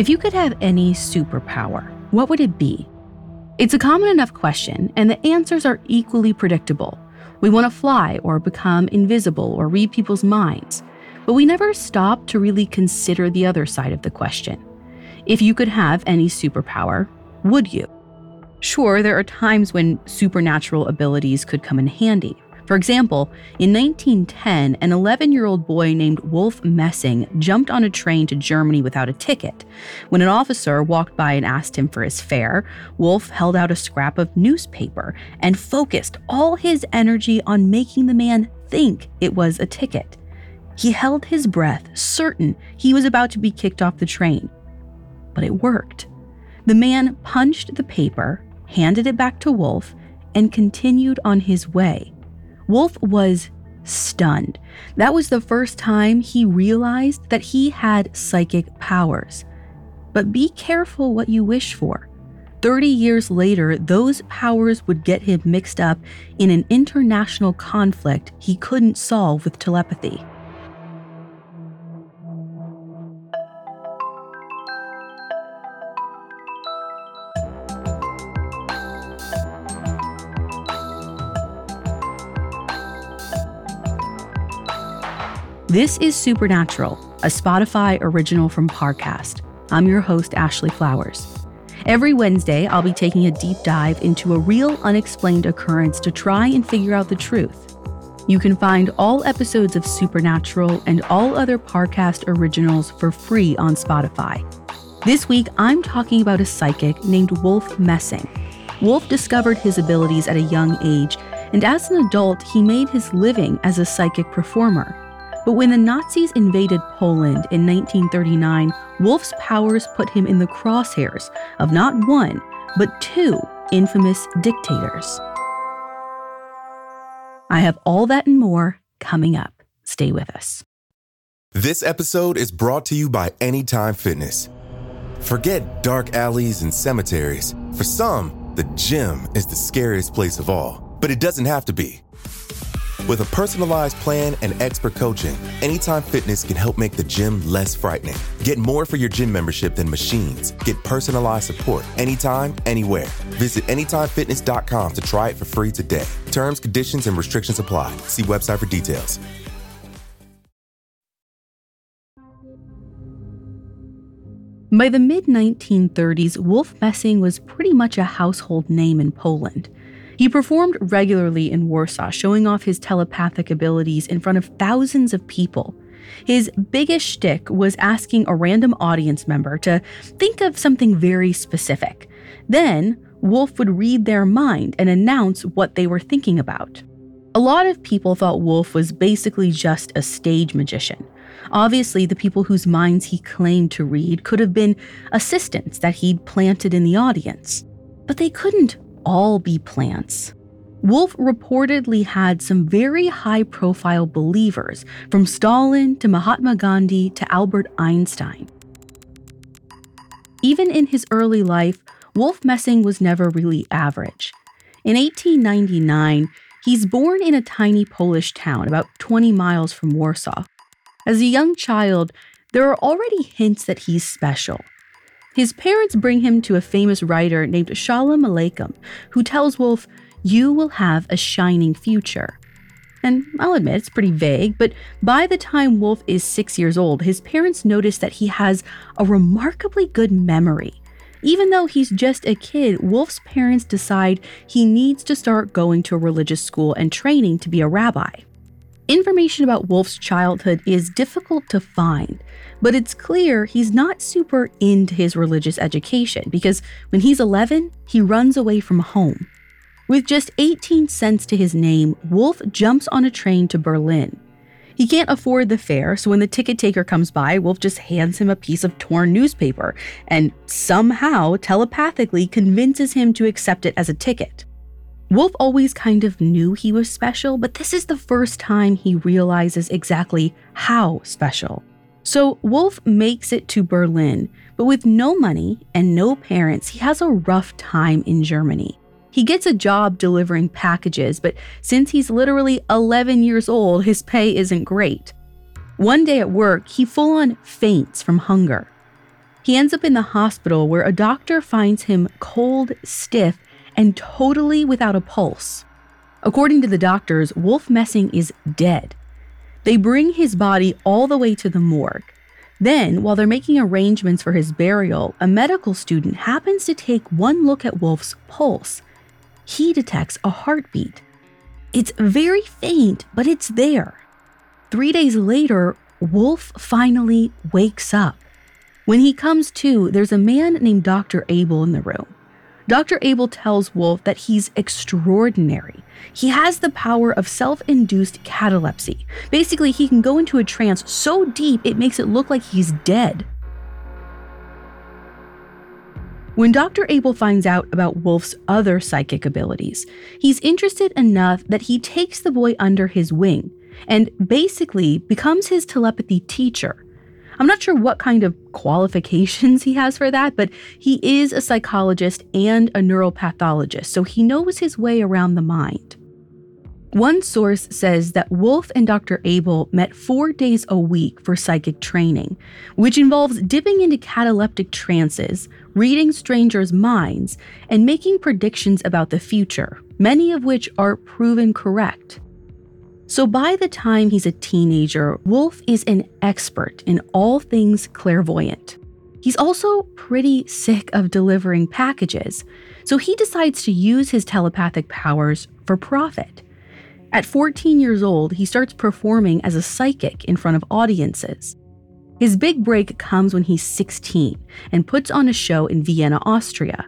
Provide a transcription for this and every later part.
If you could have any superpower, what would it be? It's a common enough question, and the answers are equally predictable. We want to fly or become invisible or read people's minds, but we never stop to really consider the other side of the question. If you could have any superpower, would you? Sure, there are times when supernatural abilities could come in handy, for example, in 1910, an 11 year old boy named Wolf Messing jumped on a train to Germany without a ticket. When an officer walked by and asked him for his fare, Wolf held out a scrap of newspaper and focused all his energy on making the man think it was a ticket. He held his breath, certain he was about to be kicked off the train. But it worked. The man punched the paper, handed it back to Wolf, and continued on his way. Wolf was stunned. That was the first time he realized that he had psychic powers. But be careful what you wish for. 30 years later, those powers would get him mixed up in an international conflict he couldn't solve with telepathy. This is Supernatural, a Spotify original from Parcast. I'm your host, Ashley Flowers. Every Wednesday, I'll be taking a deep dive into a real unexplained occurrence to try and figure out the truth. You can find all episodes of Supernatural and all other Parcast originals for free on Spotify. This week, I'm talking about a psychic named Wolf Messing. Wolf discovered his abilities at a young age, and as an adult, he made his living as a psychic performer. But when the Nazis invaded Poland in 1939, Wolf's powers put him in the crosshairs of not one, but two infamous dictators. I have all that and more coming up. Stay with us. This episode is brought to you by Anytime Fitness. Forget dark alleys and cemeteries. For some, the gym is the scariest place of all, but it doesn't have to be. With a personalized plan and expert coaching, Anytime Fitness can help make the gym less frightening. Get more for your gym membership than machines. Get personalized support anytime, anywhere. Visit AnytimeFitness.com to try it for free today. Terms, conditions, and restrictions apply. See website for details. By the mid 1930s, Wolf Messing was pretty much a household name in Poland. He performed regularly in Warsaw, showing off his telepathic abilities in front of thousands of people. His biggest shtick was asking a random audience member to think of something very specific. Then, Wolf would read their mind and announce what they were thinking about. A lot of people thought Wolf was basically just a stage magician. Obviously, the people whose minds he claimed to read could have been assistants that he'd planted in the audience. But they couldn't all be plants. Wolf reportedly had some very high profile believers, from Stalin to Mahatma Gandhi to Albert Einstein. Even in his early life, Wolf Messing was never really average. In 1899, he's born in a tiny Polish town about 20 miles from Warsaw. As a young child, there are already hints that he's special. His parents bring him to a famous writer named Shalom Aleichem, who tells Wolf, You will have a shining future. And I'll admit, it's pretty vague, but by the time Wolf is six years old, his parents notice that he has a remarkably good memory. Even though he's just a kid, Wolf's parents decide he needs to start going to a religious school and training to be a rabbi. Information about Wolf's childhood is difficult to find, but it's clear he's not super into his religious education because when he's 11, he runs away from home. With just 18 cents to his name, Wolf jumps on a train to Berlin. He can't afford the fare, so when the ticket taker comes by, Wolf just hands him a piece of torn newspaper and somehow telepathically convinces him to accept it as a ticket. Wolf always kind of knew he was special, but this is the first time he realizes exactly how special. So Wolf makes it to Berlin, but with no money and no parents, he has a rough time in Germany. He gets a job delivering packages, but since he's literally 11 years old, his pay isn't great. One day at work, he full on faints from hunger. He ends up in the hospital where a doctor finds him cold, stiff, and totally without a pulse. According to the doctors, Wolf Messing is dead. They bring his body all the way to the morgue. Then, while they're making arrangements for his burial, a medical student happens to take one look at Wolf's pulse. He detects a heartbeat. It's very faint, but it's there. Three days later, Wolf finally wakes up. When he comes to, there's a man named Dr. Abel in the room. Dr. Abel tells Wolf that he's extraordinary. He has the power of self induced catalepsy. Basically, he can go into a trance so deep it makes it look like he's dead. When Dr. Abel finds out about Wolf's other psychic abilities, he's interested enough that he takes the boy under his wing and basically becomes his telepathy teacher. I'm not sure what kind of qualifications he has for that, but he is a psychologist and a neuropathologist, so he knows his way around the mind. One source says that Wolf and Dr. Abel met four days a week for psychic training, which involves dipping into cataleptic trances, reading strangers' minds, and making predictions about the future, many of which are proven correct. So by the time he's a teenager, Wolf is an expert in all things clairvoyant. He's also pretty sick of delivering packages, so he decides to use his telepathic powers for profit. At 14 years old, he starts performing as a psychic in front of audiences. His big break comes when he's 16 and puts on a show in Vienna, Austria.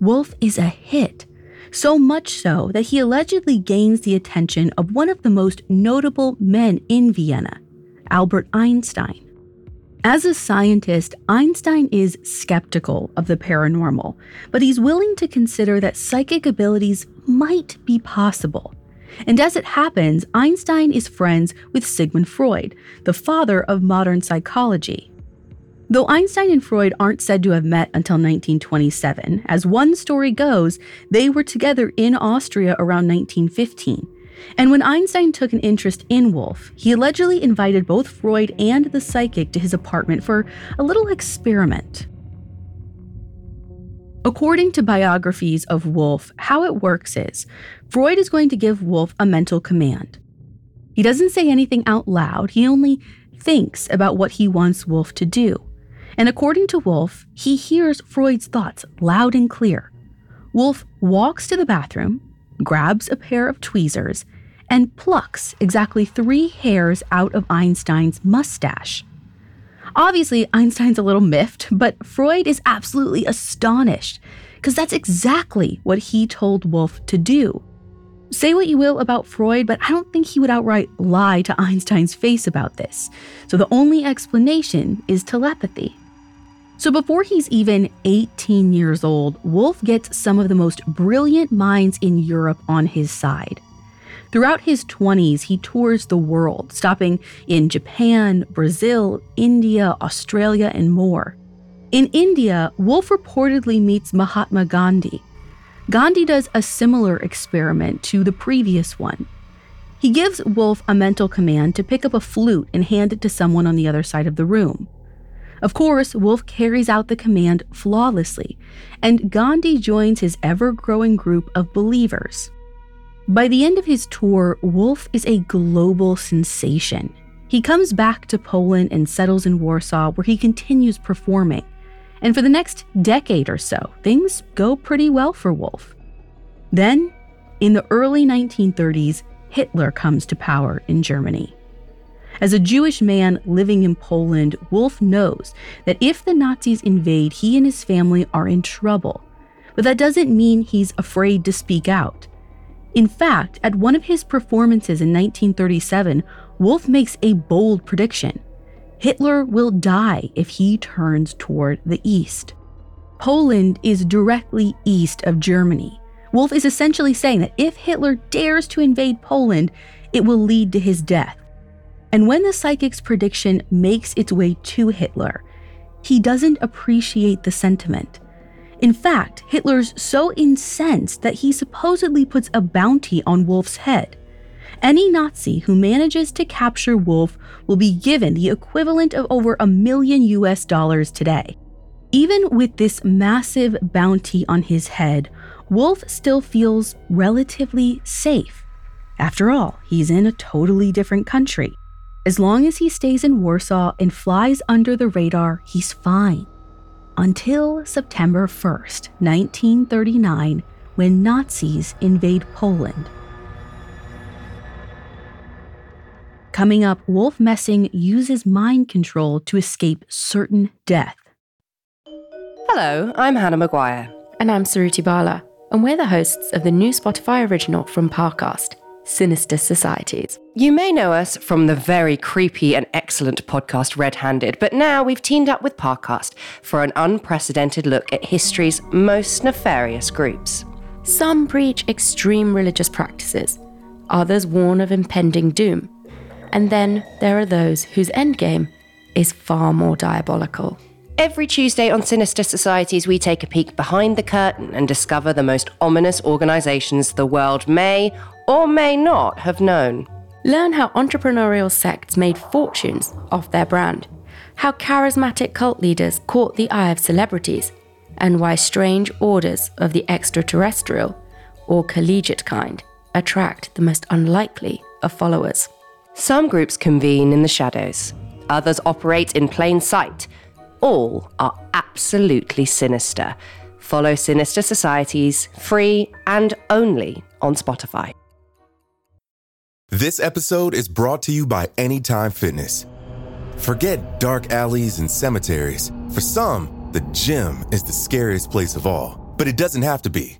Wolf is a hit, so much so that he allegedly gains the attention of one of the most notable men in Vienna, Albert Einstein. As a scientist, Einstein is skeptical of the paranormal, but he's willing to consider that psychic abilities might be possible. And as it happens, Einstein is friends with Sigmund Freud, the father of modern psychology. Though Einstein and Freud aren't said to have met until 1927, as one story goes, they were together in Austria around 1915. And when Einstein took an interest in Wolf, he allegedly invited both Freud and the psychic to his apartment for a little experiment. According to biographies of Wolf, how it works is Freud is going to give Wolf a mental command. He doesn't say anything out loud, he only thinks about what he wants Wolf to do. And according to Wolf, he hears Freud's thoughts loud and clear. Wolf walks to the bathroom, grabs a pair of tweezers, and plucks exactly three hairs out of Einstein's mustache. Obviously, Einstein's a little miffed, but Freud is absolutely astonished because that's exactly what he told Wolf to do. Say what you will about Freud, but I don't think he would outright lie to Einstein's face about this. So the only explanation is telepathy. So before he's even 18 years old, Wolf gets some of the most brilliant minds in Europe on his side. Throughout his 20s, he tours the world, stopping in Japan, Brazil, India, Australia, and more. In India, Wolf reportedly meets Mahatma Gandhi. Gandhi does a similar experiment to the previous one. He gives Wolf a mental command to pick up a flute and hand it to someone on the other side of the room. Of course, Wolf carries out the command flawlessly, and Gandhi joins his ever growing group of believers. By the end of his tour, Wolf is a global sensation. He comes back to Poland and settles in Warsaw, where he continues performing. And for the next decade or so, things go pretty well for Wolf. Then, in the early 1930s, Hitler comes to power in Germany. As a Jewish man living in Poland, Wolf knows that if the Nazis invade, he and his family are in trouble. But that doesn't mean he's afraid to speak out. In fact, at one of his performances in 1937, Wolf makes a bold prediction Hitler will die if he turns toward the east. Poland is directly east of Germany. Wolf is essentially saying that if Hitler dares to invade Poland, it will lead to his death. And when the psychic's prediction makes its way to Hitler, he doesn't appreciate the sentiment. In fact, Hitler's so incensed that he supposedly puts a bounty on Wolf's head. Any Nazi who manages to capture Wolf will be given the equivalent of over a million US dollars today. Even with this massive bounty on his head, Wolf still feels relatively safe. After all, he's in a totally different country. As long as he stays in Warsaw and flies under the radar, he's fine. Until September 1st, 1939, when Nazis invade Poland. Coming up, Wolf Messing uses mind control to escape certain death. Hello, I'm Hannah Maguire. And I'm Suruthi Bala, and we're the hosts of the new Spotify original from Parcast, Sinister Societies. You may know us from the very creepy and excellent podcast Red Handed, but now we've teamed up with Parcast for an unprecedented look at history's most nefarious groups. Some preach extreme religious practices, others warn of impending doom, and then there are those whose endgame is far more diabolical. Every Tuesday on Sinister Societies, we take a peek behind the curtain and discover the most ominous organizations the world may or may not have known. Learn how entrepreneurial sects made fortunes off their brand, how charismatic cult leaders caught the eye of celebrities, and why strange orders of the extraterrestrial or collegiate kind attract the most unlikely of followers. Some groups convene in the shadows, others operate in plain sight. All are absolutely sinister. Follow Sinister Societies free and only on Spotify. This episode is brought to you by Anytime Fitness. Forget dark alleys and cemeteries. For some, the gym is the scariest place of all, but it doesn't have to be.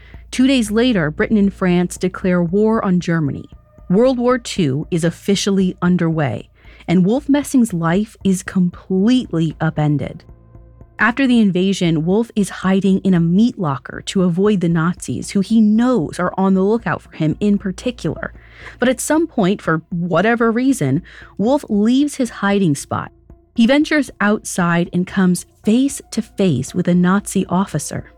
Two days later, Britain and France declare war on Germany. World War II is officially underway, and Wolf Messing's life is completely upended. After the invasion, Wolf is hiding in a meat locker to avoid the Nazis, who he knows are on the lookout for him in particular. But at some point, for whatever reason, Wolf leaves his hiding spot. He ventures outside and comes face to face with a Nazi officer.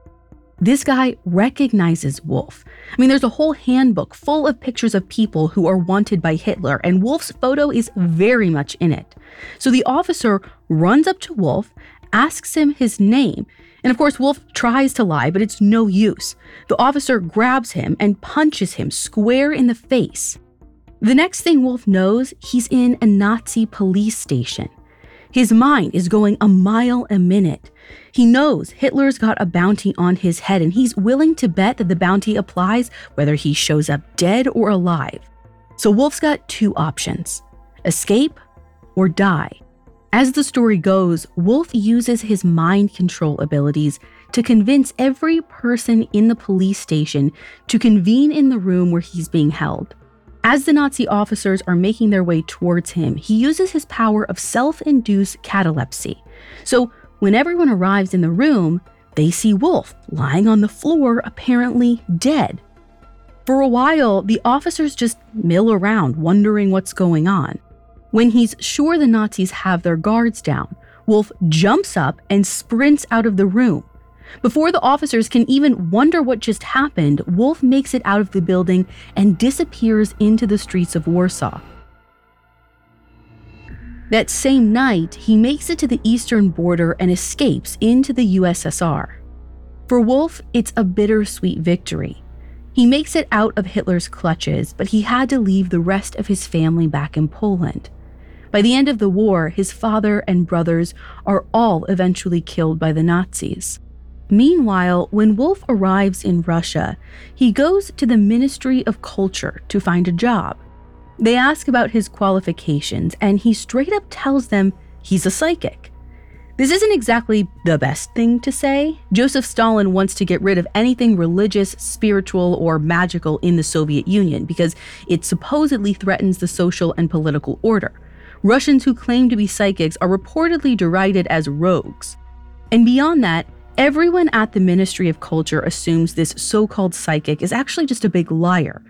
This guy recognizes Wolf. I mean, there's a whole handbook full of pictures of people who are wanted by Hitler, and Wolf's photo is very much in it. So the officer runs up to Wolf, asks him his name, and of course, Wolf tries to lie, but it's no use. The officer grabs him and punches him square in the face. The next thing Wolf knows, he's in a Nazi police station. His mind is going a mile a minute. He knows Hitler's got a bounty on his head, and he's willing to bet that the bounty applies whether he shows up dead or alive. So Wolf's got two options escape or die. As the story goes, Wolf uses his mind control abilities to convince every person in the police station to convene in the room where he's being held. As the Nazi officers are making their way towards him, he uses his power of self induced catalepsy. So, when everyone arrives in the room, they see Wolf lying on the floor, apparently dead. For a while, the officers just mill around, wondering what's going on. When he's sure the Nazis have their guards down, Wolf jumps up and sprints out of the room. Before the officers can even wonder what just happened, Wolf makes it out of the building and disappears into the streets of Warsaw. That same night, he makes it to the eastern border and escapes into the USSR. For Wolf, it's a bittersweet victory. He makes it out of Hitler's clutches, but he had to leave the rest of his family back in Poland. By the end of the war, his father and brothers are all eventually killed by the Nazis. Meanwhile, when Wolf arrives in Russia, he goes to the Ministry of Culture to find a job. They ask about his qualifications, and he straight up tells them he's a psychic. This isn't exactly the best thing to say. Joseph Stalin wants to get rid of anything religious, spiritual, or magical in the Soviet Union because it supposedly threatens the social and political order. Russians who claim to be psychics are reportedly derided as rogues. And beyond that, Everyone at the Ministry of Culture assumes this so called psychic is actually just a big liar.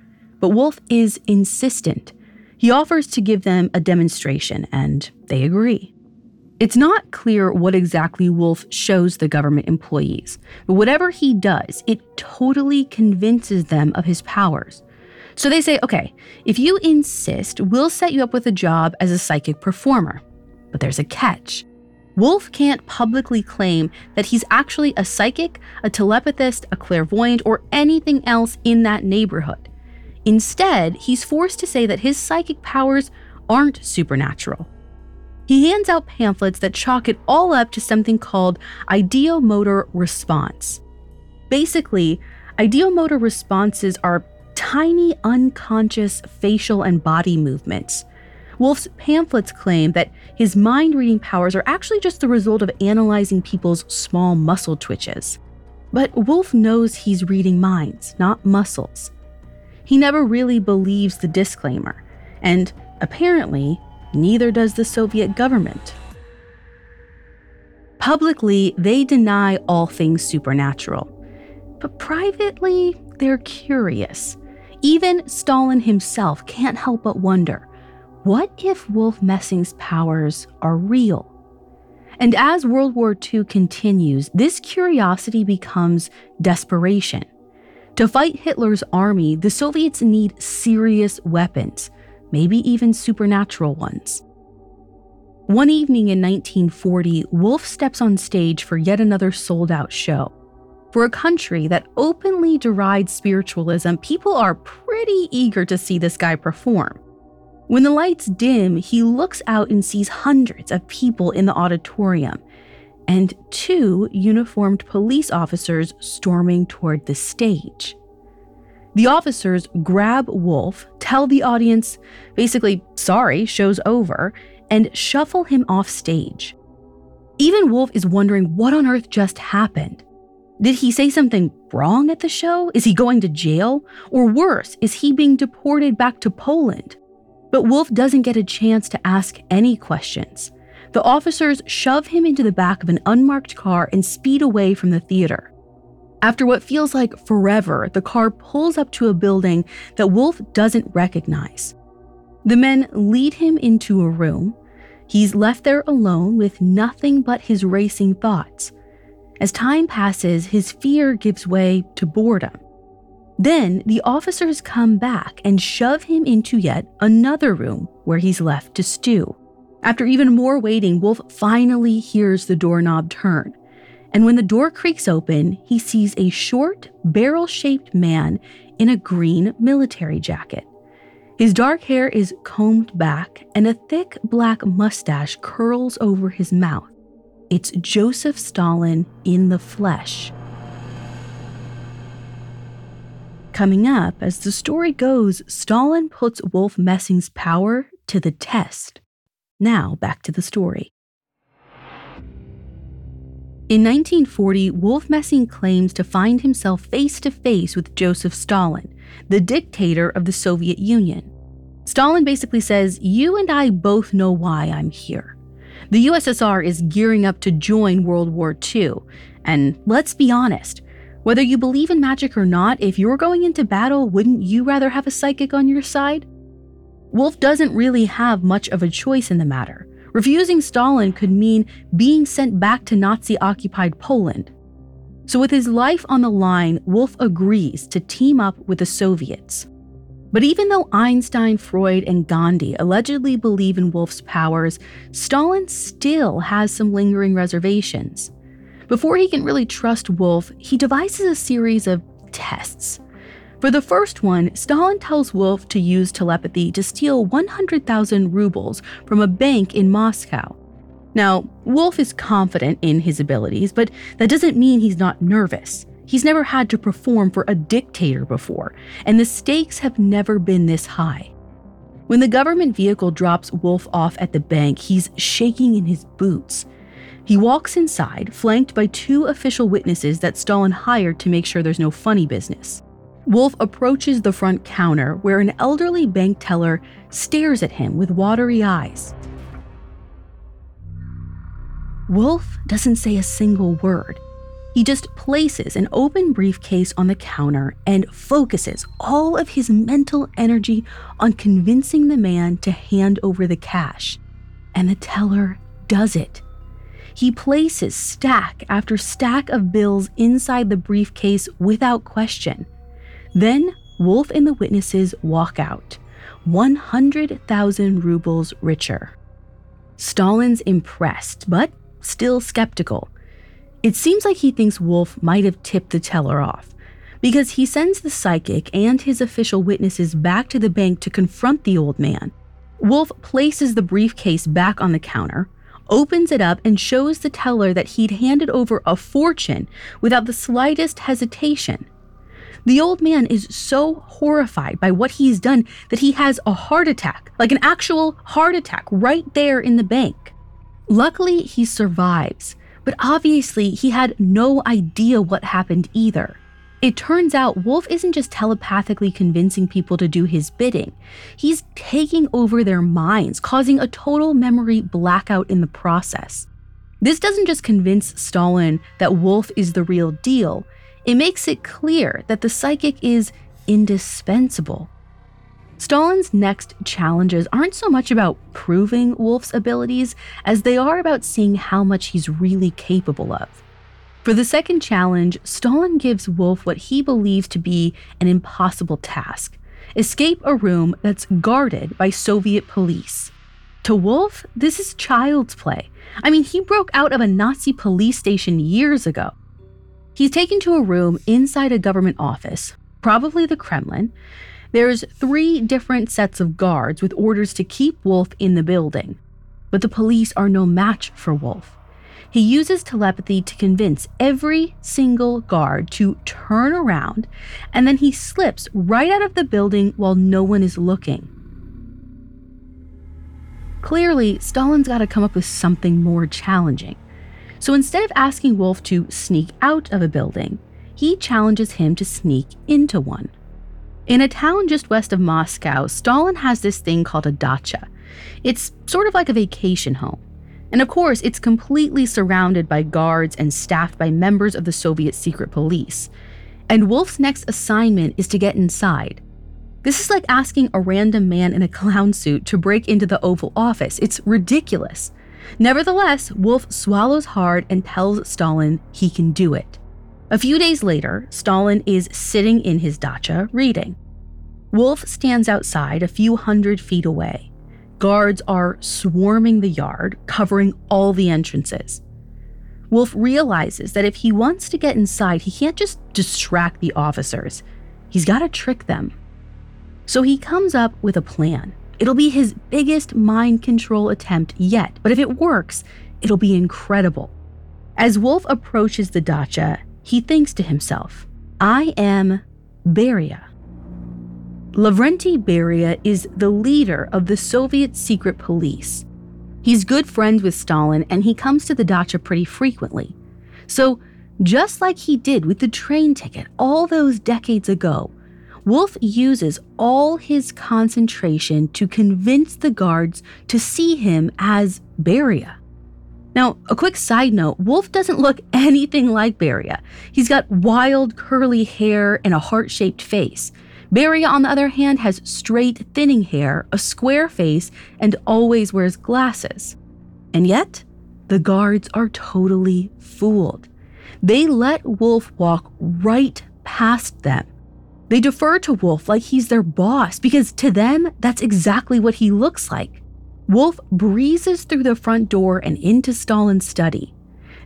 But Wolf is insistent. He offers to give them a demonstration, and they agree. It's not clear what exactly Wolf shows the government employees, but whatever he does, it totally convinces them of his powers. So they say, okay, if you insist, we'll set you up with a job as a psychic performer. But there's a catch. Wolf can't publicly claim that he's actually a psychic, a telepathist, a clairvoyant, or anything else in that neighborhood. Instead, he's forced to say that his psychic powers aren't supernatural. He hands out pamphlets that chalk it all up to something called ideomotor response. Basically, ideomotor responses are tiny unconscious facial and body movements. Wolf's pamphlets claim that his mind reading powers are actually just the result of analyzing people's small muscle twitches. But Wolf knows he's reading minds, not muscles. He never really believes the disclaimer, and apparently, neither does the Soviet government. Publicly, they deny all things supernatural, but privately, they're curious. Even Stalin himself can't help but wonder what if Wolf Messing's powers are real? And as World War II continues, this curiosity becomes desperation. To fight Hitler's army, the Soviets need serious weapons, maybe even supernatural ones. One evening in 1940, Wolf steps on stage for yet another sold out show. For a country that openly derides spiritualism, people are pretty eager to see this guy perform. When the lights dim, he looks out and sees hundreds of people in the auditorium and two uniformed police officers storming toward the stage. The officers grab Wolf, tell the audience, basically, sorry, show's over, and shuffle him off stage. Even Wolf is wondering what on earth just happened. Did he say something wrong at the show? Is he going to jail? Or worse, is he being deported back to Poland? But Wolf doesn't get a chance to ask any questions. The officers shove him into the back of an unmarked car and speed away from the theater. After what feels like forever, the car pulls up to a building that Wolf doesn't recognize. The men lead him into a room. He's left there alone with nothing but his racing thoughts. As time passes, his fear gives way to boredom. Then the officers come back and shove him into yet another room where he's left to stew. After even more waiting, Wolf finally hears the doorknob turn. And when the door creaks open, he sees a short, barrel shaped man in a green military jacket. His dark hair is combed back, and a thick black mustache curls over his mouth. It's Joseph Stalin in the flesh. Coming up, as the story goes, Stalin puts Wolf Messing's power to the test. Now, back to the story. In 1940, Wolf Messing claims to find himself face to face with Joseph Stalin, the dictator of the Soviet Union. Stalin basically says, You and I both know why I'm here. The USSR is gearing up to join World War II. And let's be honest, whether you believe in magic or not, if you're going into battle, wouldn't you rather have a psychic on your side? Wolf doesn't really have much of a choice in the matter. Refusing Stalin could mean being sent back to Nazi occupied Poland. So, with his life on the line, Wolf agrees to team up with the Soviets. But even though Einstein, Freud, and Gandhi allegedly believe in Wolf's powers, Stalin still has some lingering reservations. Before he can really trust Wolf, he devises a series of tests. For the first one, Stalin tells Wolf to use telepathy to steal 100,000 rubles from a bank in Moscow. Now, Wolf is confident in his abilities, but that doesn't mean he's not nervous. He's never had to perform for a dictator before, and the stakes have never been this high. When the government vehicle drops Wolf off at the bank, he's shaking in his boots. He walks inside, flanked by two official witnesses that Stalin hired to make sure there's no funny business. Wolf approaches the front counter where an elderly bank teller stares at him with watery eyes. Wolf doesn't say a single word. He just places an open briefcase on the counter and focuses all of his mental energy on convincing the man to hand over the cash. And the teller does it. He places stack after stack of bills inside the briefcase without question. Then Wolf and the witnesses walk out, 100,000 rubles richer. Stalin's impressed, but still skeptical. It seems like he thinks Wolf might have tipped the teller off because he sends the psychic and his official witnesses back to the bank to confront the old man. Wolf places the briefcase back on the counter, opens it up, and shows the teller that he'd handed over a fortune without the slightest hesitation. The old man is so horrified by what he's done that he has a heart attack, like an actual heart attack, right there in the bank. Luckily, he survives, but obviously, he had no idea what happened either. It turns out Wolf isn't just telepathically convincing people to do his bidding, he's taking over their minds, causing a total memory blackout in the process. This doesn't just convince Stalin that Wolf is the real deal, it makes it clear that the psychic is indispensable. Stalin's next challenges aren't so much about proving Wolf's abilities as they are about seeing how much he's really capable of. For the second challenge, Stalin gives Wolf what he believes to be an impossible task escape a room that's guarded by Soviet police. To Wolf, this is child's play. I mean, he broke out of a Nazi police station years ago. He's taken to a room inside a government office, probably the Kremlin. There's three different sets of guards with orders to keep Wolf in the building. But the police are no match for Wolf. He uses telepathy to convince every single guard to turn around, and then he slips right out of the building while no one is looking. Clearly, Stalin's got to come up with something more challenging. So instead of asking Wolf to sneak out of a building, he challenges him to sneak into one. In a town just west of Moscow, Stalin has this thing called a dacha. It's sort of like a vacation home. And of course, it's completely surrounded by guards and staffed by members of the Soviet secret police. And Wolf's next assignment is to get inside. This is like asking a random man in a clown suit to break into the Oval Office. It's ridiculous. Nevertheless, Wolf swallows hard and tells Stalin he can do it. A few days later, Stalin is sitting in his dacha reading. Wolf stands outside a few hundred feet away. Guards are swarming the yard, covering all the entrances. Wolf realizes that if he wants to get inside, he can't just distract the officers. He's got to trick them. So he comes up with a plan. It'll be his biggest mind control attempt yet, but if it works, it'll be incredible. As Wolf approaches the dacha, he thinks to himself, I am Beria. Lavrenti Beria is the leader of the Soviet secret police. He's good friends with Stalin and he comes to the dacha pretty frequently. So, just like he did with the train ticket all those decades ago, Wolf uses all his concentration to convince the guards to see him as Beria. Now, a quick side note Wolf doesn't look anything like Beria. He's got wild, curly hair and a heart shaped face. Beria, on the other hand, has straight, thinning hair, a square face, and always wears glasses. And yet, the guards are totally fooled. They let Wolf walk right past them they defer to Wolf like he's their boss because to them, that's exactly what he looks like. Wolf breezes through the front door and into Stalin's study.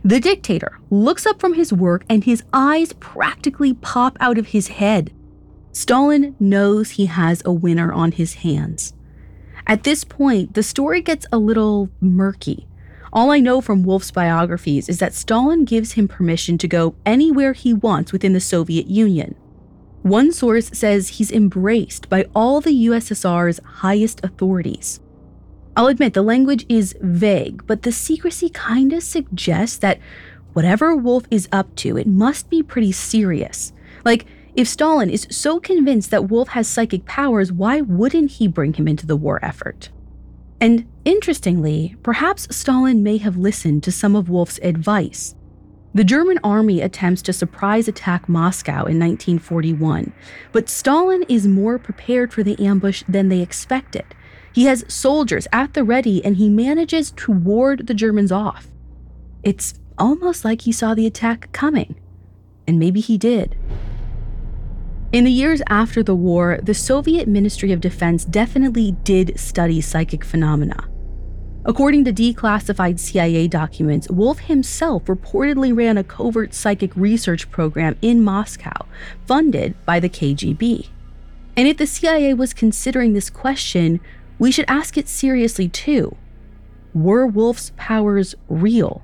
The dictator looks up from his work and his eyes practically pop out of his head. Stalin knows he has a winner on his hands. At this point, the story gets a little murky. All I know from Wolf's biographies is that Stalin gives him permission to go anywhere he wants within the Soviet Union. One source says he's embraced by all the USSR's highest authorities. I'll admit the language is vague, but the secrecy kind of suggests that whatever Wolf is up to, it must be pretty serious. Like, if Stalin is so convinced that Wolf has psychic powers, why wouldn't he bring him into the war effort? And interestingly, perhaps Stalin may have listened to some of Wolf's advice. The German army attempts to surprise attack Moscow in 1941, but Stalin is more prepared for the ambush than they expected. He has soldiers at the ready and he manages to ward the Germans off. It's almost like he saw the attack coming. And maybe he did. In the years after the war, the Soviet Ministry of Defense definitely did study psychic phenomena. According to declassified CIA documents, Wolf himself reportedly ran a covert psychic research program in Moscow, funded by the KGB. And if the CIA was considering this question, we should ask it seriously too. Were Wolf's powers real?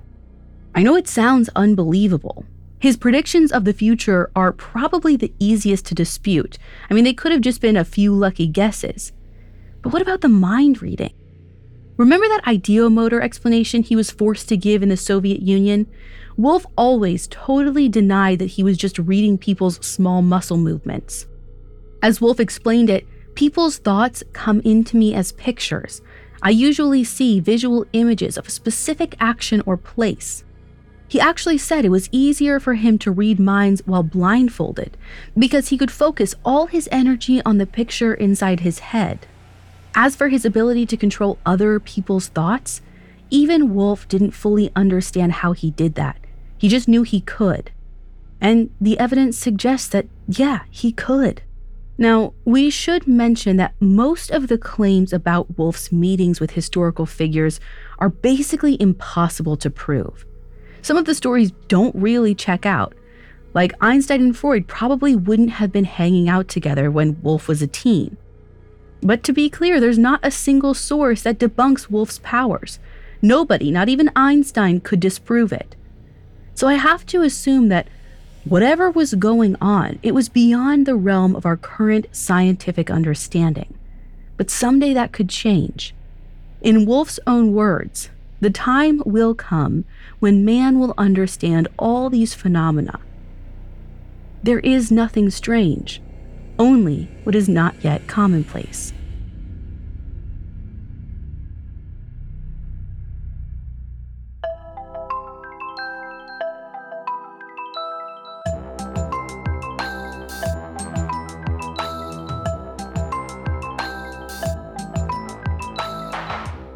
I know it sounds unbelievable, his predictions of the future are probably the easiest to dispute. I mean, they could have just been a few lucky guesses. But what about the mind reading? Remember that ideomotor explanation he was forced to give in the Soviet Union? Wolf always totally denied that he was just reading people's small muscle movements. As Wolf explained it, people's thoughts come into me as pictures. I usually see visual images of a specific action or place. He actually said it was easier for him to read minds while blindfolded because he could focus all his energy on the picture inside his head. As for his ability to control other people's thoughts, even Wolf didn't fully understand how he did that. He just knew he could. And the evidence suggests that, yeah, he could. Now, we should mention that most of the claims about Wolf's meetings with historical figures are basically impossible to prove some of the stories don't really check out. Like Einstein and Freud probably wouldn't have been hanging out together when Wolf was a teen. But to be clear, there's not a single source that debunks Wolf's powers. Nobody, not even Einstein, could disprove it. So I have to assume that whatever was going on, it was beyond the realm of our current scientific understanding. But someday that could change. In Wolf's own words, the time will come when man will understand all these phenomena. There is nothing strange, only what is not yet commonplace.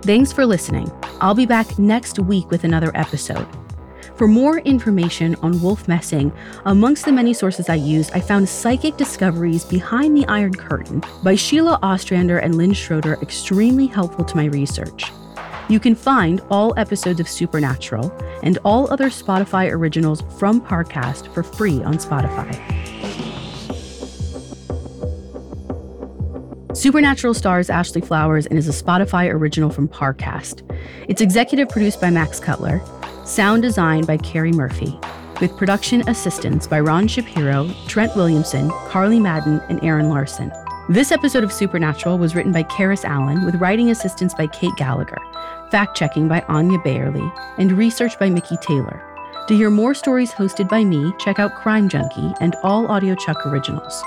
Thanks for listening. I'll be back next week with another episode. For more information on Wolf Messing, amongst the many sources I used, I found Psychic Discoveries Behind the Iron Curtain by Sheila Ostrander and Lynn Schroeder extremely helpful to my research. You can find all episodes of Supernatural and all other Spotify originals from Parcast for free on Spotify. Supernatural stars Ashley Flowers and is a Spotify original from Parcast. It's executive produced by Max Cutler, sound designed by Carrie Murphy, with production assistance by Ron Shapiro, Trent Williamson, Carly Madden, and Aaron Larson. This episode of Supernatural was written by Karis Allen with writing assistance by Kate Gallagher, fact checking by Anya Bayerly, and research by Mickey Taylor. To hear more stories hosted by me, check out Crime Junkie and all audiochuck originals.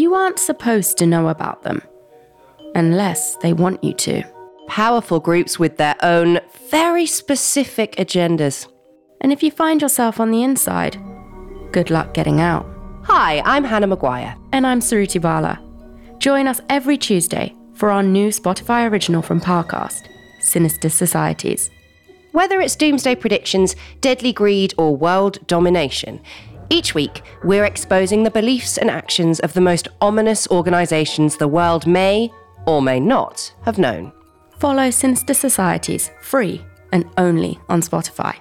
You aren't supposed to know about them unless they want you to. Powerful groups with their own very specific agendas. And if you find yourself on the inside, good luck getting out. Hi, I'm Hannah Maguire. And I'm Suruthi Bala. Join us every Tuesday for our new Spotify original from Parcast, Sinister Societies. Whether it's doomsday predictions, deadly greed, or world domination, each week, we're exposing the beliefs and actions of the most ominous organisations the world may or may not have known. Follow Sinister Societies free and only on Spotify.